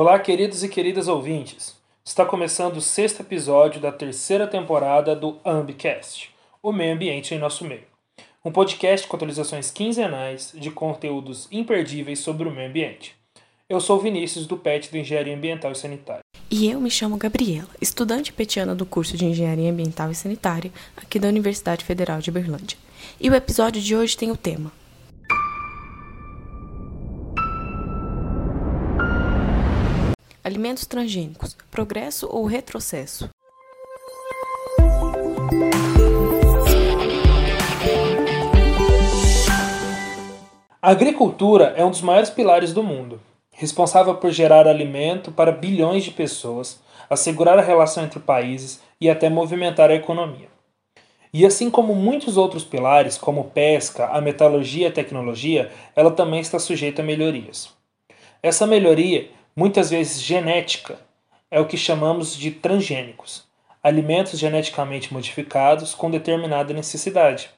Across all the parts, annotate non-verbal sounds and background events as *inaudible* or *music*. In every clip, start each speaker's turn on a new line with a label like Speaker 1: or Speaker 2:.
Speaker 1: Olá, queridos e queridas ouvintes. Está começando o sexto episódio da terceira temporada do Ambicast, o meio ambiente em nosso meio. Um podcast com atualizações quinzenais de conteúdos imperdíveis sobre o meio ambiente. Eu sou Vinícius, do PET de Engenharia Ambiental e Sanitária.
Speaker 2: E eu me chamo Gabriela, estudante petiana do curso de Engenharia Ambiental e Sanitária aqui da Universidade Federal de Berlândia. E o episódio de hoje tem o tema Alimentos transgênicos: progresso ou retrocesso?
Speaker 1: A agricultura é um dos maiores pilares do mundo, responsável por gerar alimento para bilhões de pessoas, assegurar a relação entre países e até movimentar a economia. E assim como muitos outros pilares, como pesca, a metalurgia e a tecnologia, ela também está sujeita a melhorias. Essa melhoria muitas vezes genética, é o que chamamos de transgênicos, alimentos geneticamente modificados com determinada necessidade,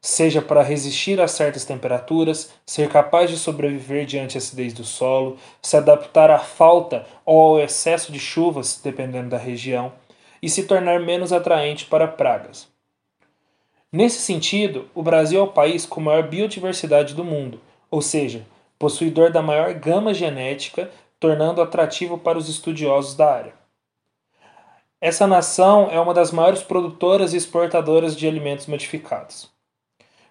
Speaker 1: seja para resistir a certas temperaturas, ser capaz de sobreviver diante a acidez do solo, se adaptar à falta ou ao excesso de chuvas, dependendo da região, e se tornar menos atraente para pragas. Nesse sentido, o Brasil é o país com maior biodiversidade do mundo, ou seja, possuidor da maior gama genética tornando atrativo para os estudiosos da área. Essa nação é uma das maiores produtoras e exportadoras de alimentos modificados.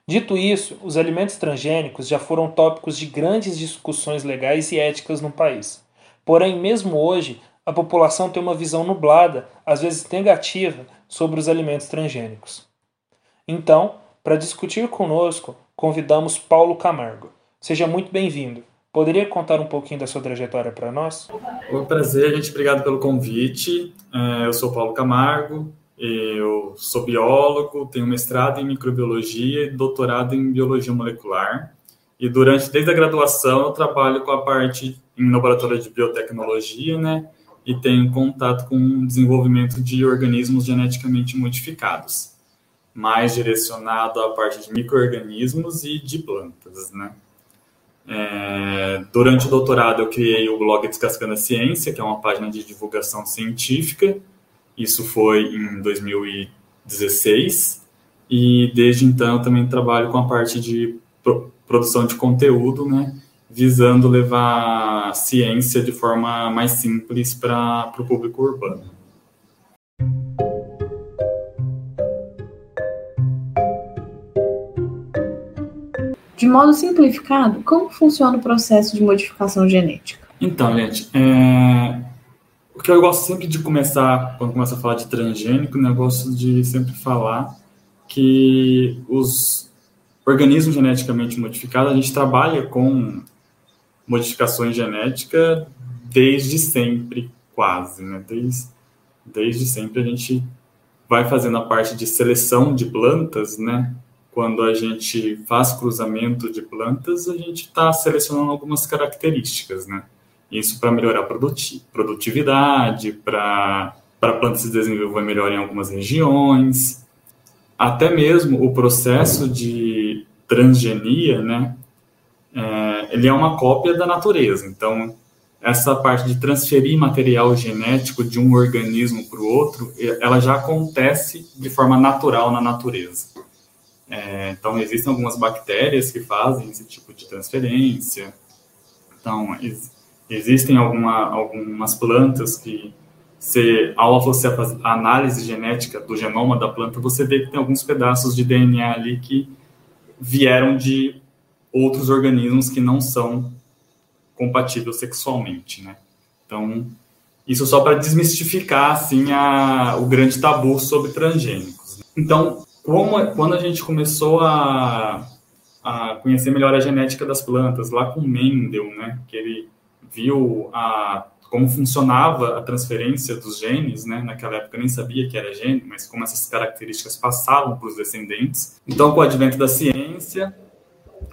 Speaker 1: Dito isso, os alimentos transgênicos já foram tópicos de grandes discussões legais e éticas no país. Porém, mesmo hoje, a população tem uma visão nublada, às vezes negativa, sobre os alimentos transgênicos. Então, para discutir conosco, convidamos Paulo Camargo. Seja muito bem-vindo. Poderia contar um pouquinho da sua trajetória para nós?
Speaker 3: Um prazer, gente. Obrigado pelo convite. É, eu sou Paulo Camargo, eu sou biólogo, tenho mestrado em microbiologia e doutorado em biologia molecular. E durante, desde a graduação, eu trabalho com a parte em laboratório de biotecnologia, né? E tenho contato com o desenvolvimento de organismos geneticamente modificados, mais direcionado à parte de microorganismos e de plantas, né? É, durante o doutorado, eu criei o blog Descascando a Ciência, que é uma página de divulgação científica. Isso foi em 2016. E desde então, eu também trabalho com a parte de produção de conteúdo, né, visando levar ciência de forma mais simples para o público urbano.
Speaker 2: De modo simplificado, como funciona o processo de modificação genética?
Speaker 3: Então, gente, é... o que eu gosto sempre de começar, quando começa a falar de transgênico, né, eu gosto de sempre falar que os organismos geneticamente modificados, a gente trabalha com modificações genéticas desde sempre, quase, né? Desde, desde sempre a gente vai fazendo a parte de seleção de plantas, né? Quando a gente faz cruzamento de plantas, a gente está selecionando algumas características, né? Isso para melhorar a produtividade, para a planta se desenvolver melhor em algumas regiões. Até mesmo o processo de transgenia, né? É, ele é uma cópia da natureza. Então, essa parte de transferir material genético de um organismo para o outro, ela já acontece de forma natural na natureza. É, então, existem algumas bactérias que fazem esse tipo de transferência. Então, ex existem alguma, algumas plantas que, se, ao você fazer a análise genética do genoma da planta, você vê que tem alguns pedaços de DNA ali que vieram de outros organismos que não são compatíveis sexualmente, né? Então, isso só para desmistificar, assim, a, o grande tabu sobre transgênicos. Então, como, quando a gente começou a, a conhecer melhor a genética das plantas, lá com Mendel, né, que ele viu a, como funcionava a transferência dos genes, né, naquela época eu nem sabia que era gene, mas como essas características passavam para os descendentes. Então, com o advento da ciência,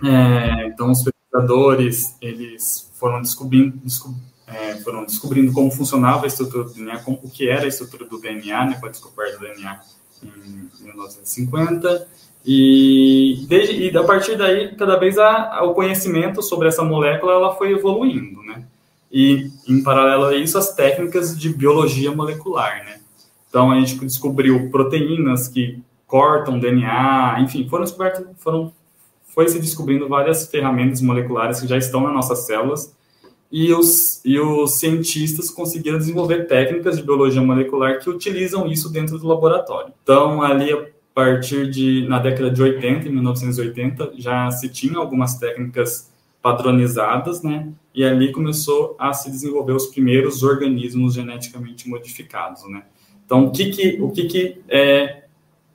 Speaker 3: é, então os pesquisadores eles foram descobrindo, descob, é, foram descobrindo como funcionava a estrutura do DNA, como, o que era a estrutura do DNA, né, com a descoberta do DNA em 1950. E, desde, e a partir daí, cada vez a, a, o conhecimento sobre essa molécula ela foi evoluindo, né? e, em paralelo a isso, as técnicas de biologia molecular, né? Então, a gente descobriu proteínas que cortam DNA, enfim, foram descobertas, foram, foi se descobrindo várias ferramentas moleculares que já estão nas nossas células, e os, e os cientistas conseguiram desenvolver técnicas de biologia molecular que utilizam isso dentro do laboratório. Então, ali, a partir de, na década de 80, em 1980, já se tinha algumas técnicas padronizadas, né? E ali começou a se desenvolver os primeiros organismos geneticamente modificados, né? Então, o que que, o que, que é,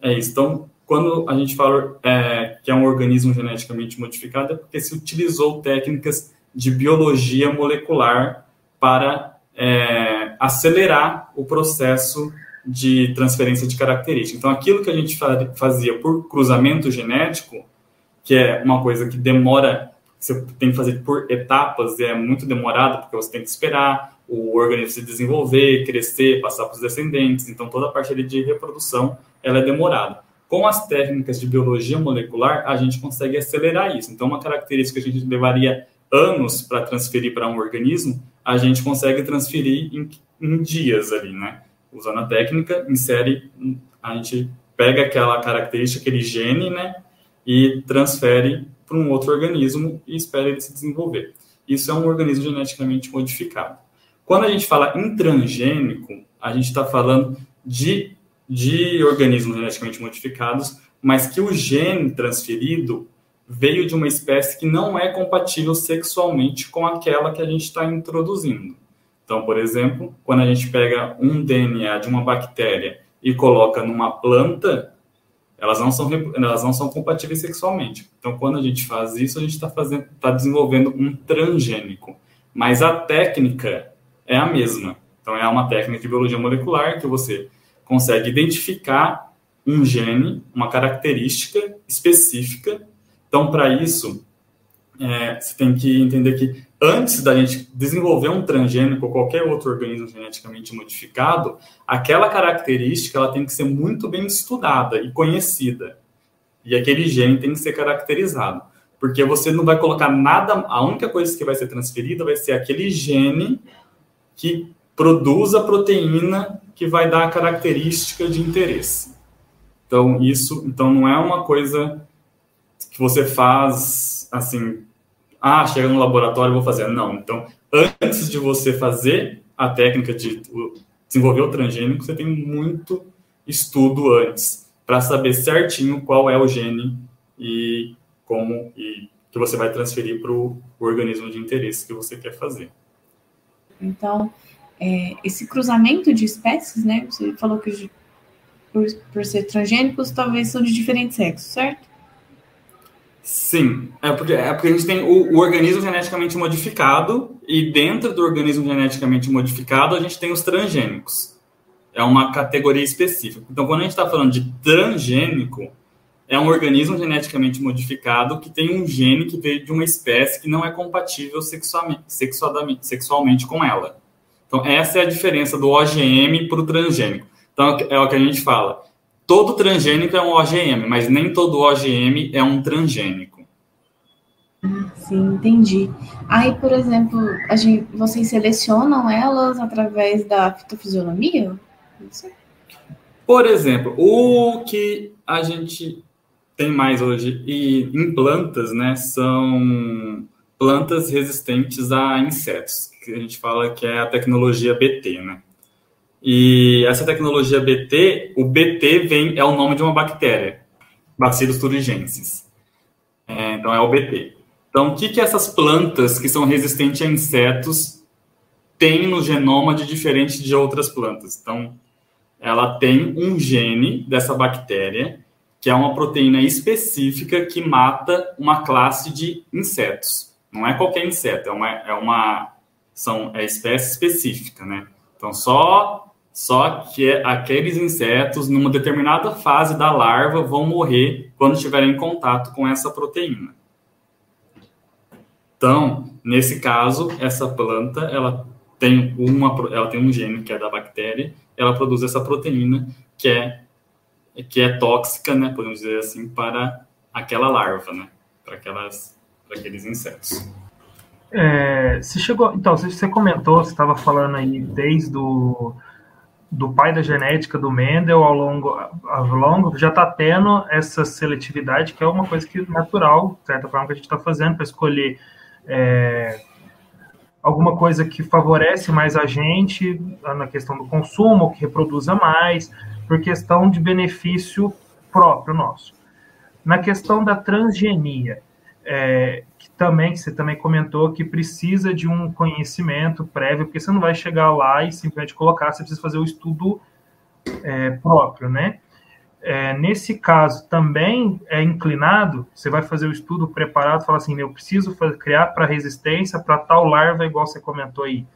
Speaker 3: é isso? Então, quando a gente fala é, que é um organismo geneticamente modificado, é porque se utilizou técnicas de biologia molecular para é, acelerar o processo de transferência de características. Então, aquilo que a gente fazia por cruzamento genético, que é uma coisa que demora você tem que fazer por etapas é muito demorado, porque você tem que esperar o organismo se desenvolver, crescer, passar para os descendentes. Então, toda a parte de reprodução ela é demorada. Com as técnicas de biologia molecular, a gente consegue acelerar isso. Então, uma característica que a gente levaria anos para transferir para um organismo, a gente consegue transferir em, em dias ali, né? Usando a técnica, insere, a gente pega aquela característica, aquele gene, né? E transfere para um outro organismo e espera ele se desenvolver. Isso é um organismo geneticamente modificado. Quando a gente fala em transgênico, a gente está falando de, de organismos geneticamente modificados, mas que o gene transferido veio de uma espécie que não é compatível sexualmente com aquela que a gente está introduzindo. Então, por exemplo, quando a gente pega um DNA de uma bactéria e coloca numa planta, elas não são elas não são compatíveis sexualmente. Então, quando a gente faz isso, a gente está está desenvolvendo um transgênico, mas a técnica é a mesma. Então, é uma técnica de biologia molecular que você consegue identificar um gene, uma característica específica. Então, para isso, é, você tem que entender que antes da gente desenvolver um transgênico ou qualquer outro organismo geneticamente modificado, aquela característica ela tem que ser muito bem estudada e conhecida. E aquele gene tem que ser caracterizado. Porque você não vai colocar nada, a única coisa que vai ser transferida vai ser aquele gene que produz a proteína que vai dar a característica de interesse. Então, isso então não é uma coisa que você faz assim ah, chega no laboratório, vou fazer. Não. Então, antes de você fazer a técnica de desenvolver o transgênico, você tem muito estudo antes para saber certinho qual é o gene e como e que você vai transferir para o organismo de interesse que você quer fazer.
Speaker 2: Então, é, esse cruzamento de espécies, né? Você falou que por, por ser transgênicos, talvez são de diferentes sexos, certo?
Speaker 3: Sim, é porque, é porque a gente tem o, o, organismo geneticamente modificado e dentro do organismo geneticamente modificado a gente tem os transgênicos. É uma categoria específica. Então, quando a gente está falando de transgênico, é um organismo geneticamente modificado que tem um gene que veio de uma espécie que não é compatível sexualmente, sexualmente, sexualmente com ela. Então, essa é a diferença do OGM para o transgênico. Então, é o que a gente fala todo transgênico é um OGM, mas nem todo OGM é um transgênico.
Speaker 2: Sim, entendi. Aí, por exemplo, a gente, vocês selecionam elas através da fitofisionomia?
Speaker 3: Por exemplo, o que a gente tem mais hoje e em plantas, né, são plantas resistentes a insetos, que a gente fala que é a tecnologia BT, né? E essa tecnologia BT, o BT vem é o nome de uma bactéria, Bacillus thuringiensis. É, então é o BT. Então, o que, que essas plantas que são resistentes a insetos têm no genoma de diferente de outras plantas? Então, ela tem um gene dessa bactéria que é uma proteína específica que mata uma classe de insetos. Não é qualquer inseto, é uma, é uma são é espécie específica, né? Então, só só que aqueles insetos, numa determinada fase da larva, vão morrer quando estiverem em contato com essa proteína. Então, nesse caso, essa planta, ela tem uma, ela tem um gene que é da bactéria, ela produz essa proteína que é que é tóxica, né, podemos dizer assim, para aquela larva, né, para aquelas, para aqueles insetos.
Speaker 1: É, você chegou, então, você comentou, você estava falando aí desde o do pai da genética do Mendel ao longo, ao longo já está tendo essa seletividade, que é uma coisa que natural, de certa forma, que a gente está fazendo para escolher é, alguma coisa que favorece mais a gente na questão do consumo, que reproduza mais, por questão de benefício próprio nosso. Na questão da transgenia, é, também que você também comentou que precisa de um conhecimento prévio, porque você não vai chegar lá e simplesmente colocar, você precisa fazer o estudo é, próprio, né? É, nesse caso também é inclinado, você vai fazer o estudo preparado, fala assim, eu preciso criar para resistência para tal larva, igual você comentou aí.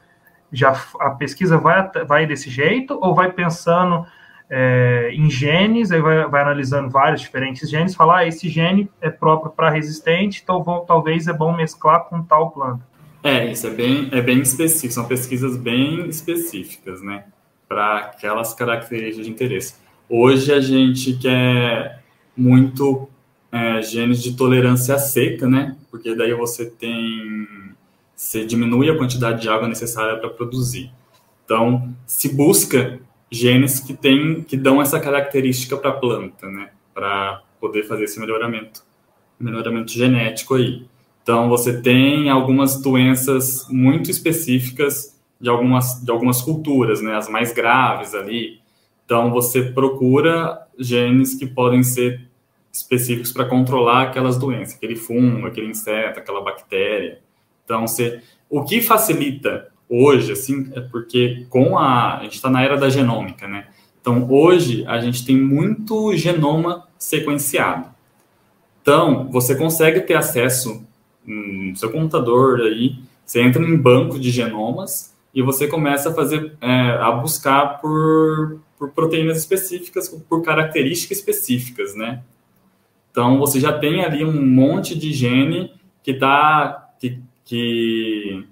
Speaker 1: Já a pesquisa vai, vai desse jeito ou vai pensando é, em genes, aí vai, vai, analisando vários diferentes genes, falar, ah, esse gene é próprio para resistente, então vou, talvez é bom mesclar com tal planta.
Speaker 3: É, isso é bem, é bem específico, são pesquisas bem específicas, né, para aquelas características de interesse. Hoje a gente quer muito é, genes de tolerância seca, né, porque daí você tem, você diminui a quantidade de água necessária para produzir. Então, se busca genes que tem, que dão essa característica para a planta, né? Para poder fazer esse melhoramento, melhoramento genético aí. Então você tem algumas doenças muito específicas de algumas de algumas culturas, né? As mais graves ali. Então você procura genes que podem ser específicos para controlar aquelas doenças, aquele fungo, aquele inseto, aquela bactéria. Então você, o que facilita hoje, assim, é porque com a, a gente está na era da genômica, né? Então, hoje, a gente tem muito genoma sequenciado. Então, você consegue ter acesso no seu computador aí, você entra em banco de genomas e você começa a fazer, é, a buscar por, por proteínas específicas, por características específicas, né? Então, você já tem ali um monte de gene que tá, que, que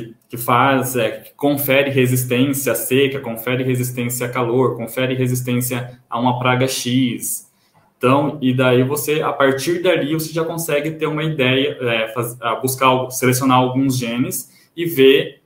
Speaker 3: que, que faz, é, que confere resistência à seca, confere resistência a calor, confere resistência a uma praga X. Então, e daí você, a partir dali, você já consegue ter uma ideia, é, faz, buscar, selecionar alguns genes e ver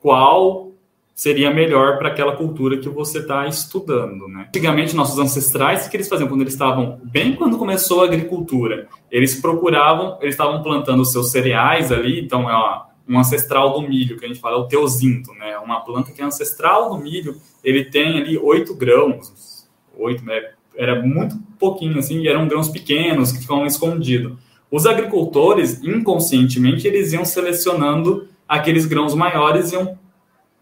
Speaker 3: qual seria melhor para aquela cultura que você está estudando, né? Antigamente, nossos ancestrais, o que eles faziam quando eles estavam, bem quando começou a agricultura, eles procuravam, eles estavam plantando seus cereais ali, então, ó, um ancestral do milho, que a gente fala, é o teozinto, né? Uma planta que é ancestral do milho, ele tem ali oito grãos, oito, né? era muito pouquinho assim, e eram grãos pequenos que ficavam escondidos. Os agricultores, inconscientemente, eles iam selecionando aqueles grãos maiores e iam,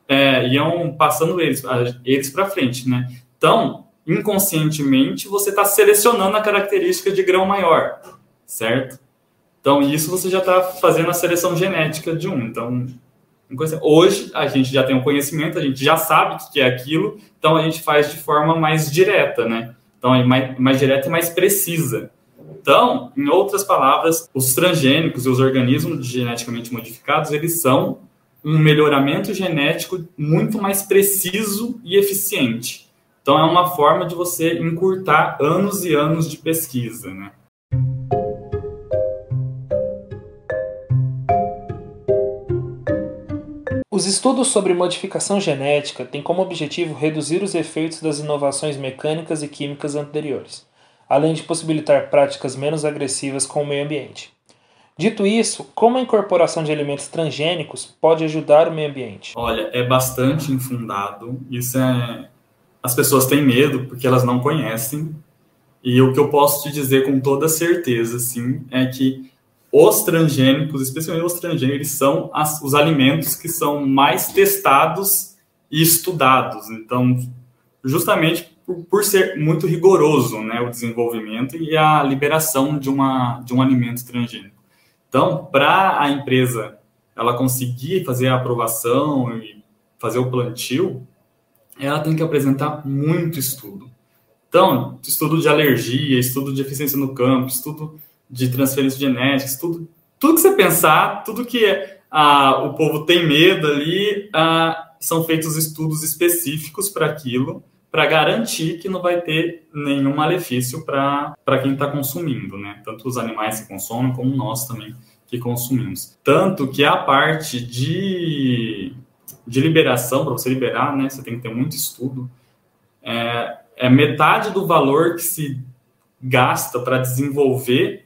Speaker 3: é, iam passando eles, eles para frente, né? Então, inconscientemente, você está selecionando a característica de grão maior, certo? Então, isso você já está fazendo a seleção genética de um. Então, hoje a gente já tem um conhecimento, a gente já sabe o que é aquilo, então a gente faz de forma mais direta, né? Então, é mais, mais direta e mais precisa. Então, em outras palavras, os transgênicos e os organismos geneticamente modificados, eles são um melhoramento genético muito mais preciso e eficiente. Então, é uma forma de você encurtar anos e anos de pesquisa, né?
Speaker 1: Os estudos sobre modificação genética têm como objetivo reduzir os efeitos das inovações mecânicas e químicas anteriores, além de possibilitar práticas menos agressivas com o meio ambiente. Dito isso, como a incorporação de alimentos transgênicos pode ajudar o meio ambiente?
Speaker 3: Olha, é bastante infundado. Isso é. As pessoas têm medo porque elas não conhecem. E o que eu posso te dizer com toda certeza, sim, é que os transgênicos, especialmente os transgênicos, são as, os alimentos que são mais testados e estudados. Então, justamente por, por, ser muito rigoroso né, o desenvolvimento e a liberação de, uma, de um alimento transgênico. Então, para a empresa ela conseguir fazer a aprovação e fazer o plantio, ela tem que apresentar muito estudo. Então, estudo de alergia, estudo de eficiência no campo, estudo de transferência genética, tudo, tudo que você pensar, tudo que ah, o povo tem medo ali, ah, são feitos estudos específicos para aquilo, para garantir que não vai ter nenhum malefício para quem está consumindo, né? Tanto os animais que consomem, como nós também que consumimos. Tanto que a parte de, de liberação, para você liberar, né, você tem que ter muito estudo, é, é metade do valor que se gasta para desenvolver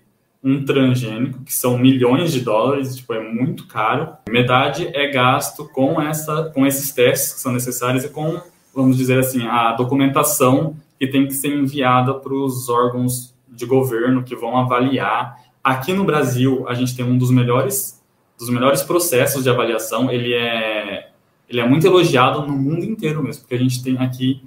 Speaker 3: um transgênico, que são milhões de dólares, tipo, é muito caro. Metade é gasto com, essa, com esses testes que são necessários e com, vamos dizer assim, a documentação que tem que ser enviada para os órgãos de governo que vão avaliar. Aqui no Brasil, a gente tem um dos melhores, dos melhores processos de avaliação. Ele é, ele é muito elogiado no mundo inteiro mesmo, porque a gente tem aqui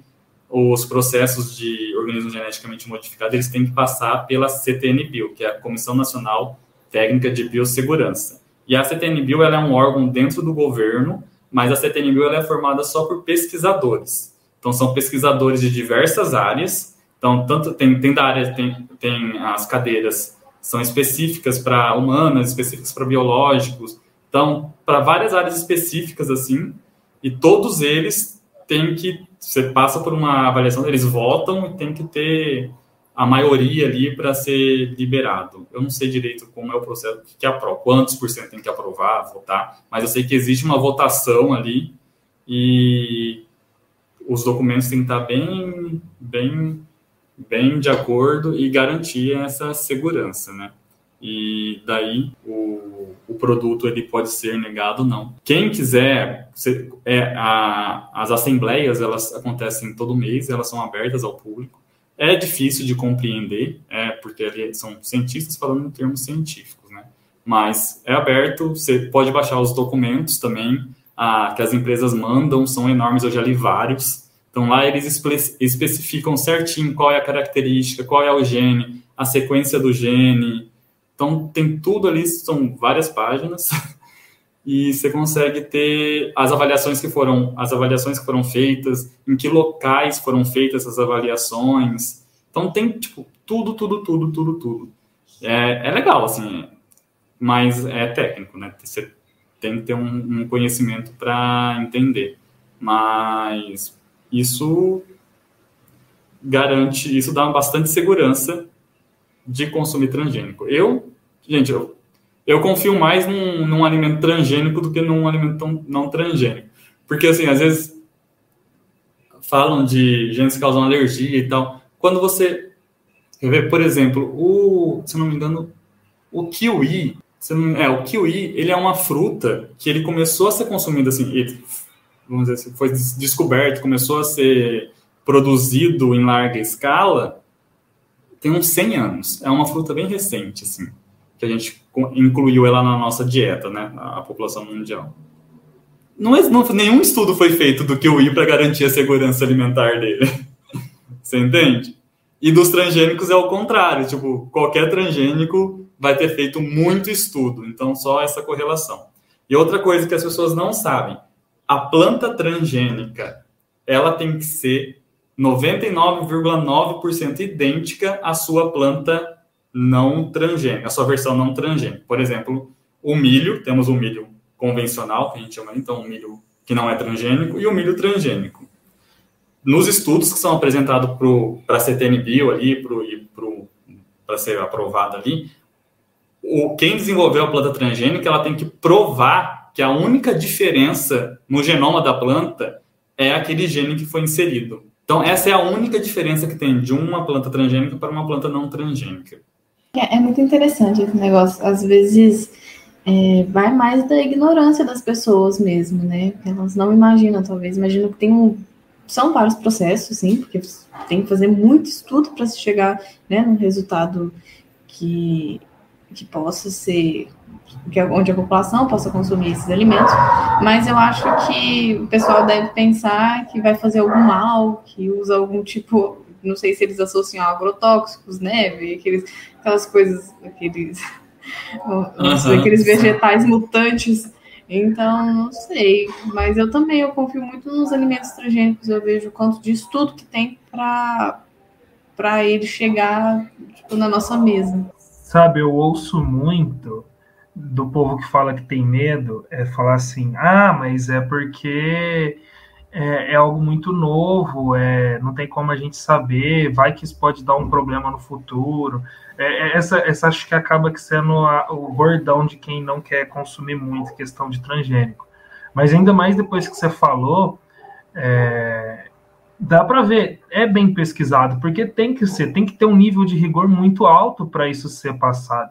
Speaker 3: os processos de organismo geneticamente modificado, eles têm que passar pela CTN-Bio, que é a Comissão Nacional Técnica de Biossegurança. E a CTN-Bio é um órgão dentro do governo, mas a CTN-Bio é formada só por pesquisadores. Então, são pesquisadores de diversas áreas. Então, tanto tem, tem da área, tem, tem as cadeiras são específicas para humanas, específicas para biológicos. Então, para várias áreas específicas, assim, e todos eles têm que você passa por uma avaliação, eles votam e tem que ter a maioria ali para ser liberado. Eu não sei direito como é o processo, que aprova, quantos por cento tem que aprovar, votar, mas eu sei que existe uma votação ali e os documentos têm que estar bem, bem, bem de acordo e garantir essa segurança, né? e daí o, o produto ele pode ser negado ou não. Quem quiser, é, a, as assembleias elas acontecem todo mês, elas são abertas ao público. É difícil de compreender, é, porque são cientistas falando em termos científicos, né? Mas é aberto, você pode baixar os documentos também a, que as empresas mandam, são enormes, eu já li vários. Então lá eles espe especificam certinho qual é a característica, qual é o gene, a sequência do gene, então, tem tudo ali, são várias páginas, *laughs* e você consegue ter as avaliações que foram, as avaliações que foram feitas, em que locais foram feitas essas avaliações. Então, tem, tipo, tudo, tudo, tudo, tudo, tudo. É, é legal, assim, mas é técnico, né? Você tem que ter um, um conhecimento para entender. Mas isso garante, isso dá bastante segurança de consumir transgênico. Eu, gente, eu, eu confio mais num, num alimento transgênico do que num alimento não transgênico. Porque, assim, às vezes falam de genes que causam alergia e tal. Quando você vê, por exemplo, o, se não me engano, o kiwi, não, é, o kiwi, ele é uma fruta que ele começou a ser consumido assim, ele, vamos dizer assim, foi descoberto, começou a ser produzido em larga escala tem uns 100 anos. É uma fruta bem recente, assim, que a gente incluiu ela na nossa dieta, né, a população mundial. Não, não nenhum estudo foi feito do kiwi para garantir a segurança alimentar dele. *laughs* Você entende? E dos transgênicos é o contrário, tipo, qualquer transgênico vai ter feito muito estudo, então só essa correlação. E outra coisa que as pessoas não sabem, a planta transgênica, ela tem que ser 99,9% idêntica à sua planta não transgênica, a sua versão não transgênica. Por exemplo, o milho, temos o milho convencional, que a gente chama então o milho que não é transgênico, e o milho transgênico. Nos estudos que são apresentados para a CTN Bio ali, para ser aprovado ali, o, quem desenvolveu a planta transgênica, ela tem que provar que a única diferença no genoma da planta é aquele gene que foi inserido. Então, essa é a única diferença que tem de uma planta transgênica para uma planta não transgênica.
Speaker 2: É, é muito interessante esse negócio. Às vezes, é, vai mais da ignorância das pessoas mesmo, né? Elas não imaginam, talvez. Imaginam que tem um. São vários processos, sim, porque tem que fazer muito estudo para se chegar né, num resultado que, que possa ser que, onde a população possa consumir esses alimentos, mas eu acho que o pessoal deve pensar que vai fazer algum mal, que usa algum tipo, não sei se eles associam agrotóxicos, né, aqueles, aquelas coisas, aqueles, *laughs* uhum. aqueles vegetais mutantes. Então, não sei, mas eu também eu confio muito nos alimentos transgênicos, eu vejo quanto de estudo que tem para para ele chegar tipo, na nossa mesa.
Speaker 1: Sabe, eu ouço muito do povo que fala que tem medo é falar assim: ah, mas é porque é, é, algo muito novo, é, não tem como a gente saber, vai que isso pode dar um problema no futuro. É, é essa, essa acho que acaba sendo a, o bordão de quem não quer consumir muito questão de transgênico. Mas ainda mais depois que você falou, é, dá para ver, é bem pesquisado, porque tem que ser, tem que ter um nível de rigor muito alto para isso ser passado.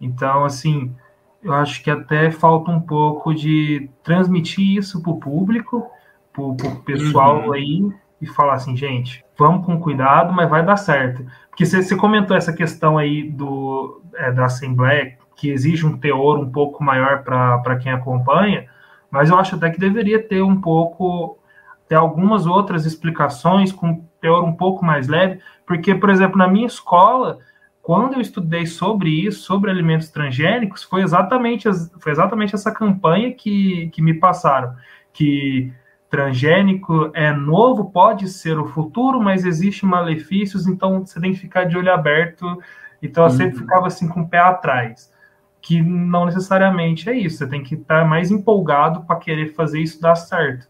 Speaker 1: Então, assim, eu acho que até falta um pouco de transmitir isso para o público, para o pessoal uhum. aí, e falar assim, gente, vamos com cuidado, mas vai dar certo. Porque você, você comentou essa questão aí do, é, da Assembleia, que exige um teor um pouco maior para quem acompanha, mas eu acho até que deveria ter um pouco, ter algumas outras explicações com teor um pouco mais leve, porque, por exemplo, na minha escola, quando eu estudei sobre isso, sobre alimentos transgênicos, foi exatamente, foi exatamente essa campanha que, que me passaram, que transgênico é novo, pode ser o futuro, mas existe malefícios, então você tem que ficar de olho aberto. Então eu uhum. sempre ficava assim com o pé atrás. Que não necessariamente é isso, você tem que estar mais empolgado para querer fazer isso dar certo.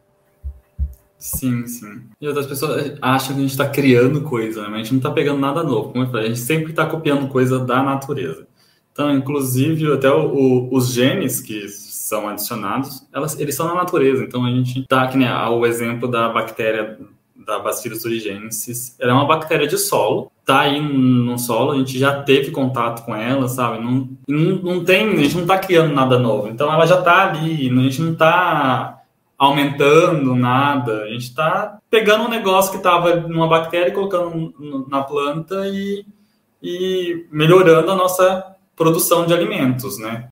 Speaker 3: Sim, sim. E outras pessoas acham que a gente está criando coisa, né? mas a gente não está pegando nada novo. Como eu falei, a gente sempre está copiando coisa da natureza. Então, inclusive, até o, o, os genes que são adicionados, elas, eles são na natureza. Então a gente tá que nem o exemplo da bactéria da Bacillus thuringiensis. Ela é uma bactéria de solo, tá aí no solo, a gente já teve contato com ela, sabe? Não, não, não tem, a gente não tá criando nada novo. Então ela já tá ali, a gente não tá aumentando nada, a gente tá pegando um negócio que tava numa bactéria e colocando na planta e, e melhorando a nossa produção de alimentos, né?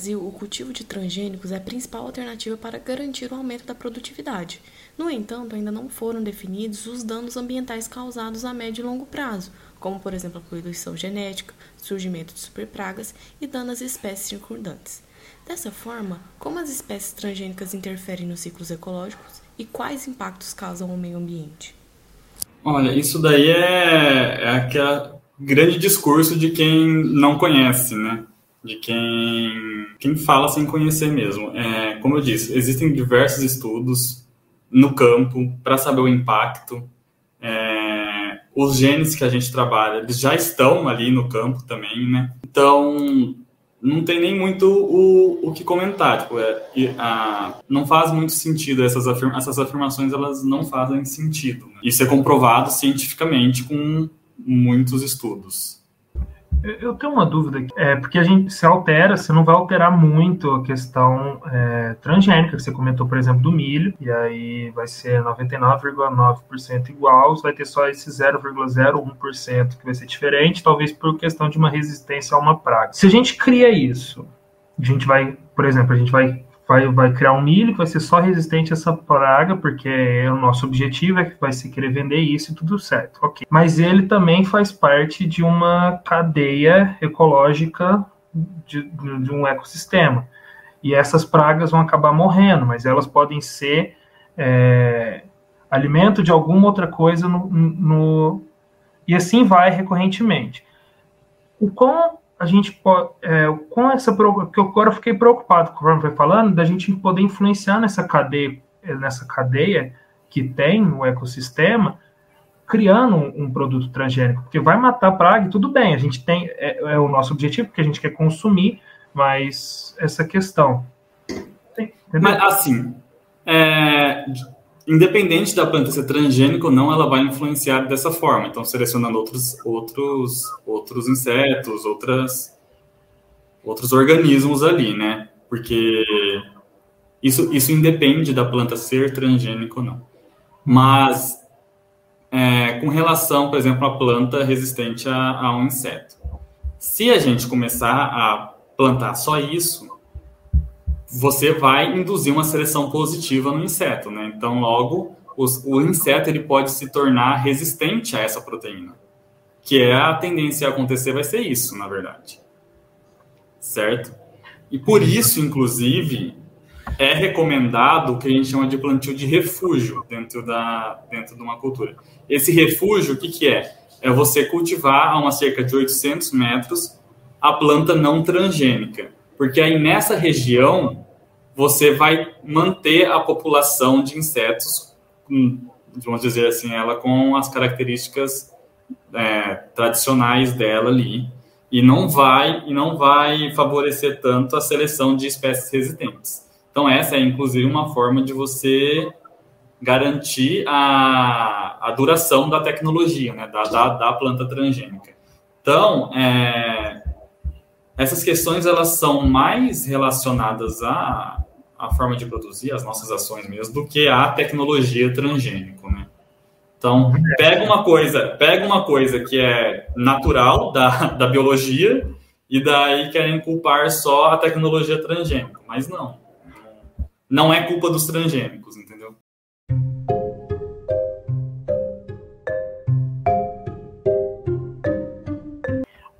Speaker 4: Brasil, o cultivo de transgênicos é a principal alternativa para garantir o aumento da produtividade. No entanto, ainda não foram definidos os danos ambientais causados a médio e longo prazo, como, por exemplo, a poluição genética, surgimento de superpragas e danos às espécies circundantes. Dessa forma, como as espécies transgênicas interferem nos ciclos ecológicos e quais impactos causam ao meio ambiente?
Speaker 3: Olha, isso daí é, é aquele grande discurso de quem não conhece, né? De quem, quem fala sem conhecer mesmo. É, como eu disse, existem diversos estudos no campo para saber o impacto. É, os genes que a gente trabalha, eles já estão ali no campo também, né? Então, não tem nem muito o, o que comentar. Tipo, é, a, não faz muito sentido essas, afirma, essas afirmações, elas não fazem sentido. Né? Isso é comprovado cientificamente com muitos estudos.
Speaker 1: Eu tenho uma dúvida, é, porque a gente se altera, você não vai alterar muito a questão é, transgênica, que você comentou, por exemplo, do milho, e aí vai ser 99,9% igual, vai ter só esse 0,01% que vai ser diferente, talvez por questão de uma resistência a uma praga. Se a gente cria isso, a gente vai, por exemplo, a gente vai vai, vai criar um milho que vai ser só resistente a essa praga, porque é o nosso objetivo é que vai se querer vender isso e tudo certo, ok. Mas ele também faz parte de uma cadeia ecológica de, de um ecossistema. E essas pragas vão acabar morrendo, mas elas podem ser é, alimento de alguma outra coisa no, no, e assim vai recorrentemente. O quão a gente pode, é, com essa que eu agora fiquei preocupado conforme vai falando, da gente poder influenciar nessa cadeia, nessa cadeia que tem o ecossistema, criando um, um produto transgênico, porque vai matar praga e tudo bem, a gente tem é, é, o nosso objetivo, porque a gente quer consumir, mas essa questão.
Speaker 3: Tem, mas assim, é, independente da planta ser transgênica ou não, ela vai influenciar dessa forma. Então, selecionando outros, outros, outros insetos, outras, outros organismos ali, né? Porque isso, isso independe da planta ser transgênica ou não. Mas, é, com relação, por exemplo, à planta resistente a, a um inseto. Se a gente começar a plantar só isso, você vai induzir uma seleção positiva no inseto, né? Então, logo, os, o inseto ele pode se tornar resistente a essa proteína, que é a tendência a acontecer vai ser isso, na verdade, certo? E por isso, inclusive, é recomendado o que a gente chama de plantio de refúgio dentro da dentro de uma cultura. Esse refúgio, o que que é? É você cultivar a uma cerca de 800 metros a planta não transgênica, porque aí nessa região você vai manter a população de insetos, vamos dizer assim, ela com as características é, tradicionais dela ali, e não vai e não vai favorecer tanto a seleção de espécies resistentes. Então essa é inclusive uma forma de você garantir a, a duração da tecnologia, né, da, da, da planta transgênica. Então, é, essas questões elas são mais relacionadas à, à forma de produzir, as nossas ações mesmo, do que à tecnologia transgênico, né? Então, pega uma coisa, pega uma coisa que é natural da, da biologia e daí querem culpar só a tecnologia transgênica, mas não. Não é culpa dos transgênicos, entendeu?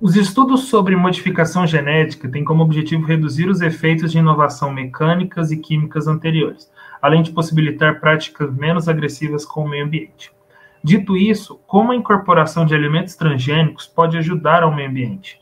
Speaker 1: Os estudos sobre modificação genética têm como objetivo reduzir os efeitos de inovação mecânicas e químicas anteriores, além de possibilitar práticas menos agressivas com o meio ambiente. Dito isso, como a incorporação de alimentos transgênicos pode ajudar ao meio ambiente?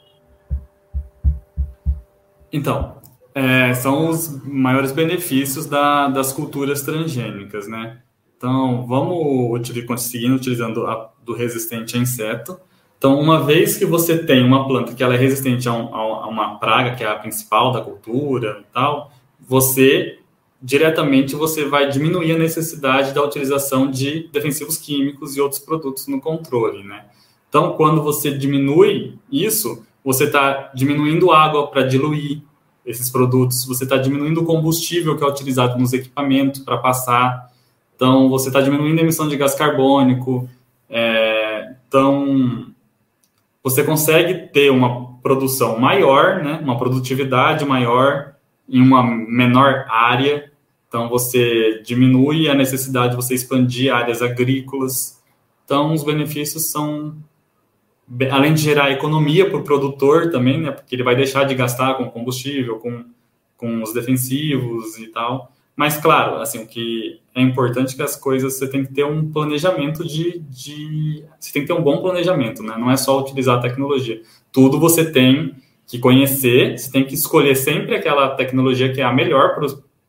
Speaker 3: Então, é, são os maiores benefícios da, das culturas transgênicas, né? Então, vamos seguindo utilizando a, do resistente a inseto. Então, uma vez que você tem uma planta que ela é resistente a, um, a uma praga, que é a principal da cultura e tal, você diretamente você vai diminuir a necessidade da utilização de defensivos químicos e outros produtos no controle, né? Então, quando você diminui isso, você está diminuindo água para diluir esses produtos, você está diminuindo o combustível que é utilizado nos equipamentos para passar, então você está diminuindo a emissão de gás carbônico, é, então você consegue ter uma produção maior, né, uma produtividade maior em uma menor área então, você diminui a necessidade de você expandir áreas agrícolas. Então, os benefícios são, além de gerar economia para o produtor também, né, porque ele vai deixar de gastar com combustível, com, com os defensivos e tal. Mas, claro, assim, o que é importante que as coisas você tem que ter um planejamento de, de. Você tem que ter um bom planejamento, né? Não é só utilizar a tecnologia. Tudo você tem que conhecer, você tem que escolher sempre aquela tecnologia que é a melhor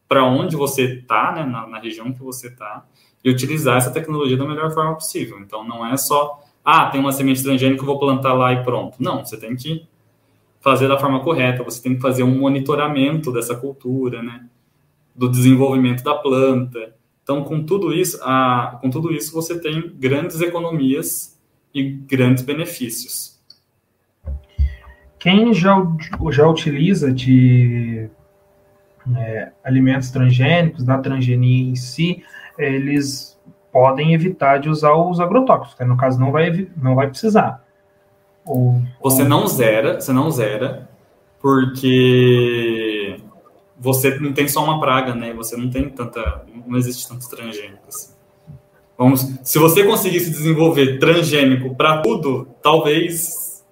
Speaker 3: para onde você está, né, na, na, região que você está, e utilizar essa tecnologia da melhor forma possível. Então, não é só, ah, tem uma semente transgênica, eu vou plantar lá e pronto. Não, você tem que fazer da forma correta, você tem que fazer um monitoramento dessa cultura, né, do desenvolvimento da planta. Então, com tudo isso, a, com tudo isso, você tem grandes economias e grandes benefícios.
Speaker 1: Quem já, já utiliza de é, alimentos transgênicos, da transgenia em si, eles podem evitar de usar os agrotóxicos, que no caso não vai, não vai precisar.
Speaker 3: Ou, você ou... não zera, você não zera, porque você não tem só uma praga, né? Você não tem tanta, não existe tantos transgênicos. Vamos, se você conseguisse desenvolver transgênico para tudo, talvez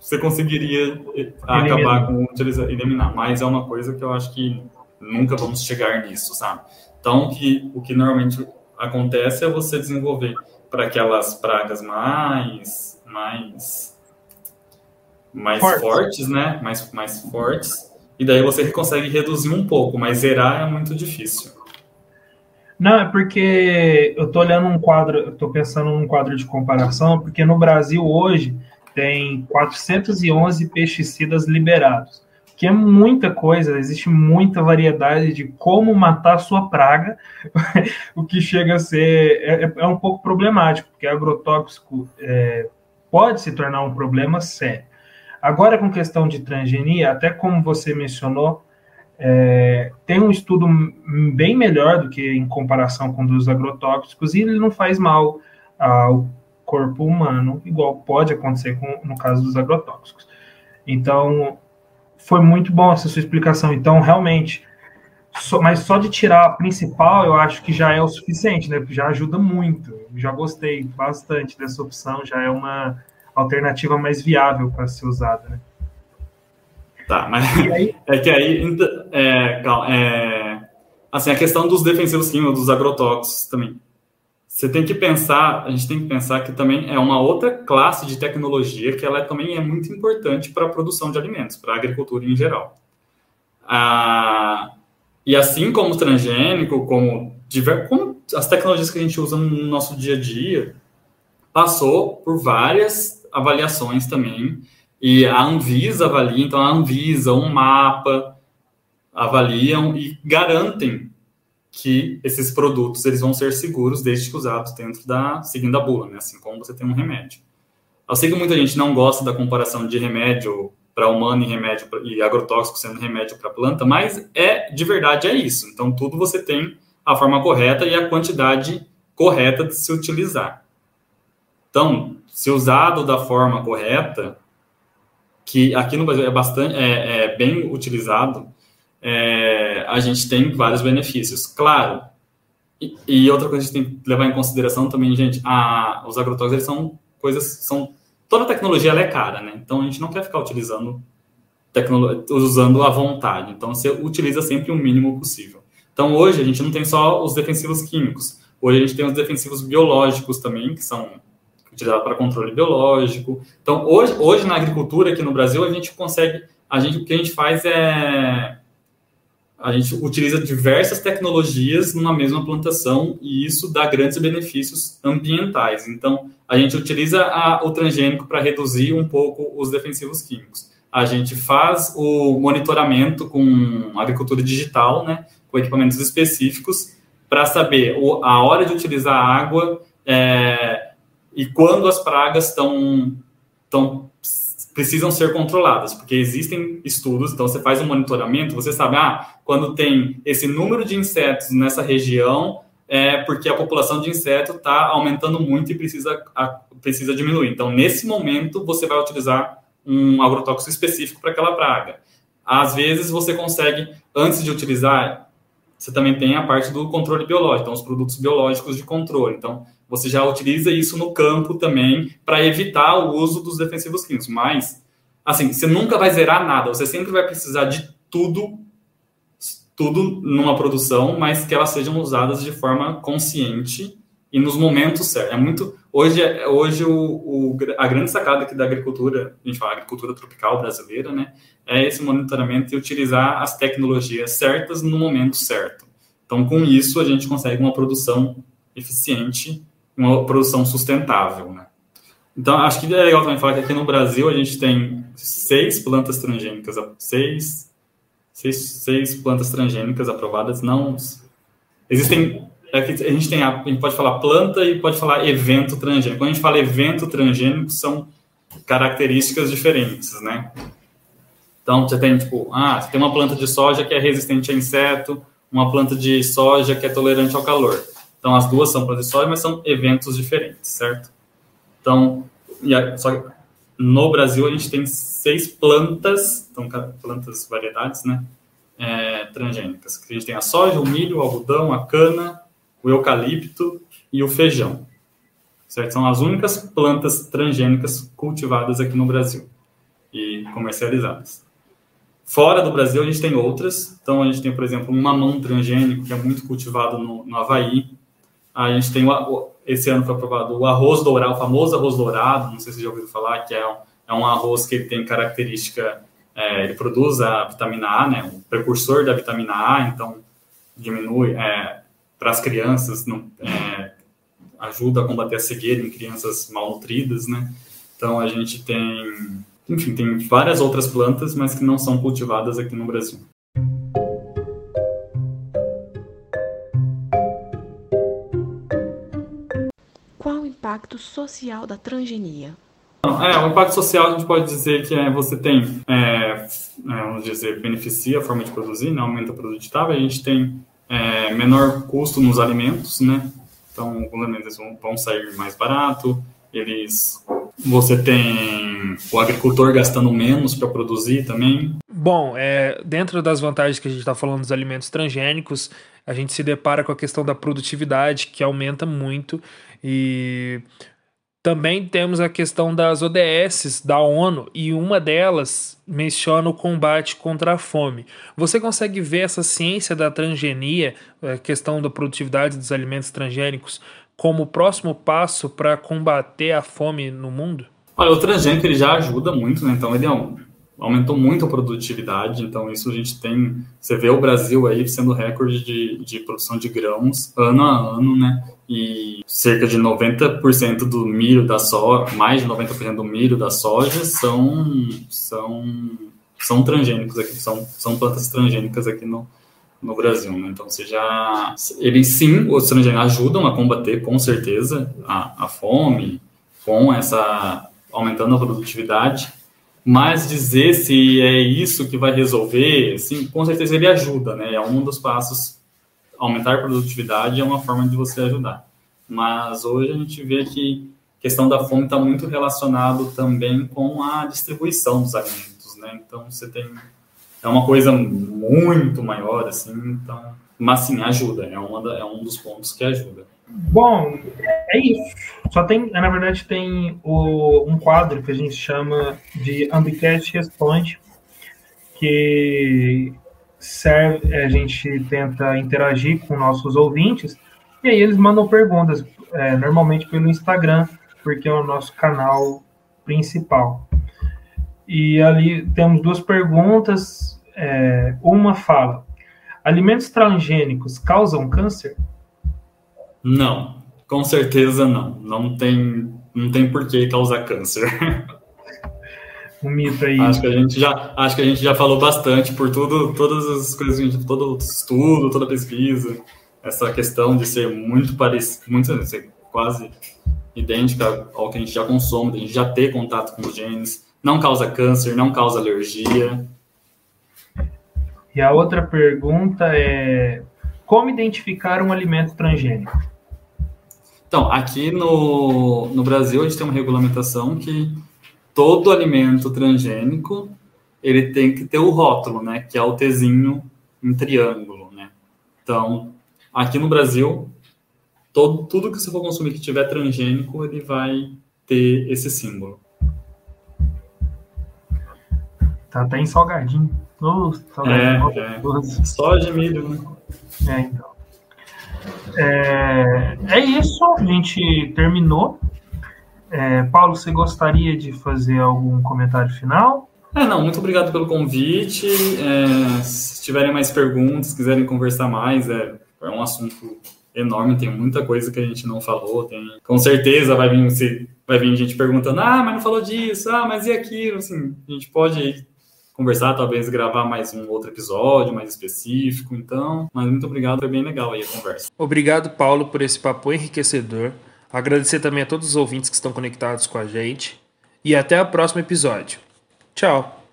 Speaker 3: você conseguiria acabar com utilizar, eliminar. Mas é uma coisa que eu acho que nunca vamos chegar nisso, sabe? Então, que, o que normalmente acontece é você desenvolver para aquelas pragas mais, mais, mais fortes. fortes, né? Mais, mais fortes. E daí você consegue reduzir um pouco, mas zerar é muito difícil.
Speaker 1: Não, é porque eu tô olhando um quadro, eu tô pensando num quadro de comparação, porque no Brasil hoje tem 411 pesticidas liberados que é muita coisa, existe muita variedade de como matar sua praga, *laughs* o que chega a ser é, é, um pouco problemático, porque agrotóxico é, pode se tornar um problema sério. Agora, com questão de transgenia, até como você mencionou, é, tem um estudo bem melhor do que em comparação com dos agrotóxicos e ele não faz mal ao corpo humano, igual pode acontecer com, no caso dos agrotóxicos. Então, foi muito bom essa sua explicação. Então, realmente, só, mas só de tirar a principal, eu acho que já é o suficiente, né? Já ajuda muito. já gostei bastante dessa opção, já é uma alternativa mais viável para ser usada, né?
Speaker 3: Tá, mas *laughs* é que aí é, é, assim, a questão dos defensivos químicos, dos agrotóxicos também. você tem que pensar, a gente tem que pensar que também é uma outra classe de tecnologia que ela também é muito importante para a produção de alimentos, para a agricultura em geral. Ah, e assim como o transgênico, como, diver, como as tecnologias que a gente usa no nosso dia a dia, passou por várias avaliações também, e a Anvisa avalia, então a Anvisa, um mapa, avaliam e garantem que esses produtos eles vão ser seguros desde que usados dentro da seguindo a bula, né? Assim como você tem um remédio. Eu sei que muita gente não gosta da comparação de remédio para humano e remédio pra, e agrotóxico sendo remédio para planta, mas é de verdade é isso. Então tudo você tem a forma correta e a quantidade correta de se utilizar. Então, se usado da forma correta, que aqui no Brasil é bastante é, é bem utilizado, é, a gente tem vários benefícios. Claro, e, e, outra coisa que a gente tem que levar em consideração também, gente, a, os agrotóxicos eles são coisas, são toda tecnologia é cara, né? Então a gente não quer ficar utilizando usando à vontade. Então você utiliza sempre o mínimo possível. Então hoje a gente não tem só os defensivos químicos. Hoje a gente tem os defensivos biológicos também, que são utilizados para controle biológico. Então hoje, hoje na agricultura aqui no Brasil a gente consegue, a gente o que a gente faz é a gente utiliza diversas tecnologias numa mesma plantação e isso dá grandes benefícios ambientais. Então, a gente utiliza a, o transgênico para reduzir um pouco os defensivos químicos. A gente faz o monitoramento com agricultura digital, né, com equipamentos específicos, para saber a hora de utilizar a água é, e quando as pragas estão precisam ser controladas, porque existem estudos, então você faz um monitoramento, você sabe, ah, quando tem esse número de insetos nessa região, é porque a população de inseto está aumentando muito e precisa, a, precisa diminuir. Então, nesse momento, você vai utilizar um agrotóxico específico para aquela praga. Às vezes, você consegue, antes de utilizar, você também tem a parte do controle biológico, então, os produtos biológicos de controle. Então, você já utiliza isso no campo também para evitar o uso dos defensivos químicos. Mas, assim, você nunca vai zerar nada. Você sempre vai precisar de tudo, tudo numa produção, mas que elas sejam usadas de forma consciente e nos momentos certos. É muito hoje, hoje o, o, a grande sacada aqui da agricultura, a gente fala agricultura tropical brasileira, né, é esse monitoramento e utilizar as tecnologias certas no momento certo. Então, com isso, a gente consegue uma produção eficiente uma produção sustentável, né? Então, acho que é legal também falar que aqui no Brasil a gente tem seis plantas transgênicas, seis, seis, seis plantas transgênicas aprovadas. Não existem. É a gente tem a, a gente pode falar planta e pode falar evento transgênico. Quando a gente fala evento transgênico, são características diferentes, né? Então, você tem, tipo, ah, você tem uma planta de soja que é resistente a inseto, uma planta de soja que é tolerante ao calor. Então, as duas são processórias, mas são eventos diferentes, certo? Então, só no Brasil a gente tem seis plantas, então plantas variedades, né, é, transgênicas. A gente tem a soja, o milho, o algodão, a cana, o eucalipto e o feijão. Certo? São as únicas plantas transgênicas cultivadas aqui no Brasil e comercializadas. Fora do Brasil, a gente tem outras. Então, a gente tem, por exemplo, um mamão transgênico, que é muito cultivado no, no Havaí. A gente tem esse ano foi aprovado o arroz dourado, o famoso arroz dourado, não sei se você já ouviu falar, que é um, é um arroz que tem característica, é, ele produz a vitamina A, né, o precursor da vitamina A, então diminui é, para as crianças, não, é, ajuda a combater a cegueira em crianças malnutridas, né? Então a gente tem, enfim, tem várias outras plantas, mas que não são cultivadas aqui no Brasil.
Speaker 4: Impacto social da transgenia?
Speaker 3: É, o impacto social a gente pode dizer que é, você tem, é, é, vamos dizer, beneficia a forma de produzir, né, aumenta a produtividade, a gente tem é, menor custo nos alimentos, né, então os alimentos vão, vão sair mais barato, eles, você tem o agricultor gastando menos para produzir também.
Speaker 1: Bom, é, dentro das vantagens que a gente está falando dos alimentos transgênicos, a gente se depara com a questão da produtividade, que aumenta muito e também temos a questão das ODS da ONU e uma delas menciona o combate contra a fome. Você consegue ver essa ciência da transgenia, a questão da produtividade dos alimentos transgênicos, como o próximo passo para combater a fome no mundo?
Speaker 3: Olha, o transgênico ele já ajuda muito, né? Então ele é um, aumentou muito a produtividade, então isso a gente tem, você vê o Brasil aí sendo recorde de, de produção de grãos ano a ano, né? E cerca de 90% do milho da soja, mais de 90% do milho da soja são são são transgênicos aqui, são são plantas transgênicas aqui no no Brasil, né? Então, você já eles sim, os transgênicos ajudam a combater com certeza a, a fome, com essa aumentando a produtividade, mas dizer se é isso que vai resolver, sim, com certeza ele ajuda, né? É um dos passos. Aumentar a produtividade é uma forma de você ajudar. Mas hoje a gente vê que a questão da fome está muito relacionado também com a distribuição dos alimentos, né? Então você tem é uma coisa muito maior assim, então, mas sim ajuda, é uma da, é um dos pontos que ajuda.
Speaker 1: Bom, é isso. Só tem, na verdade, tem o, um quadro que a gente chama de Ambicast Responde, que serve, a gente tenta interagir com nossos ouvintes, e aí eles mandam perguntas, é, normalmente pelo Instagram, porque é o nosso canal principal. E ali temos duas perguntas. É, uma fala: alimentos transgênicos causam câncer?
Speaker 3: Não, com certeza não. Não tem, não tem por que causar câncer.
Speaker 1: Um mito aí.
Speaker 3: Acho que a gente já, acho que a gente já falou bastante por tudo, todas as coisas, gente, todo estudo, toda pesquisa, essa questão de ser muito parecido, muito ser quase idêntica ao que a gente já consome, a gente já ter contato com os genes, não causa câncer, não causa alergia.
Speaker 1: E a outra pergunta é como identificar um alimento transgênico?
Speaker 3: Então, aqui no, no Brasil, a gente tem uma regulamentação que todo alimento transgênico ele tem que ter o rótulo, né? Que é o Tzinho em triângulo, né? Então, aqui no Brasil, todo, tudo que você for consumir que tiver transgênico, ele vai ter esse símbolo.
Speaker 1: Tá até em
Speaker 3: salgadinho. É, é. Só de milho, né?
Speaker 1: É, então. É, é isso, a gente terminou. É, Paulo, você gostaria de fazer algum comentário final?
Speaker 3: É, não, muito obrigado pelo convite. É, se tiverem mais perguntas, quiserem conversar mais, é, é um assunto enorme, tem muita coisa que a gente não falou. Tem, com certeza vai vir, se, vai vir gente perguntando: ah, mas não falou disso, ah, mas e aquilo? Assim, a gente pode conversar, talvez gravar mais um outro episódio mais específico. Então, mas muito obrigado, foi bem legal aí a conversa.
Speaker 1: Obrigado, Paulo, por esse papo enriquecedor. Agradecer também a todos os ouvintes que estão conectados com a gente. E até o próximo episódio. Tchau!